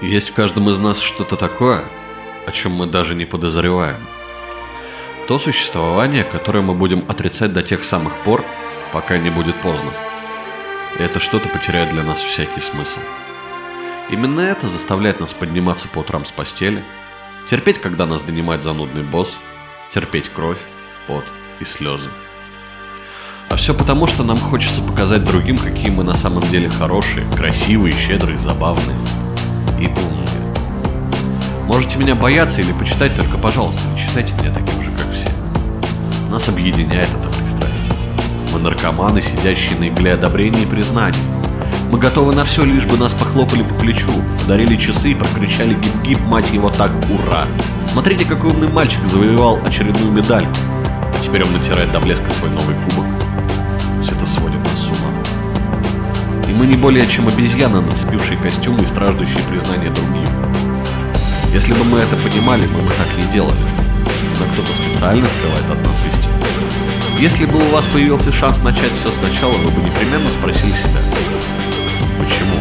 Есть в каждом из нас что-то такое, о чем мы даже не подозреваем. То существование, которое мы будем отрицать до тех самых пор, пока не будет поздно. И это что-то потеряет для нас всякий смысл. Именно это заставляет нас подниматься по утрам с постели, терпеть, когда нас донимает занудный босс, терпеть кровь, пот и слезы. А все потому, что нам хочется показать другим, какие мы на самом деле хорошие, красивые, щедрые, забавные и умные. Можете меня бояться или почитать, только, пожалуйста, не считайте меня таким же, как все. Нас объединяет это пристрастие. Мы наркоманы, сидящие на игле одобрения и признания. Мы готовы на все, лишь бы нас похлопали по плечу, подарили часы и прокричали гип-гип, мать его так, ура! Смотрите, какой умный мальчик завоевал очередную медаль. А теперь он натирает до блеска свой новый кубок. Все это не более чем обезьяны, нацепившие костюмы и страждущие признания других. Если бы мы это понимали, мы бы так не делали. Но кто-то специально скрывает от нас истину. Если бы у вас появился шанс начать все сначала, вы бы непременно спросили себя, почему?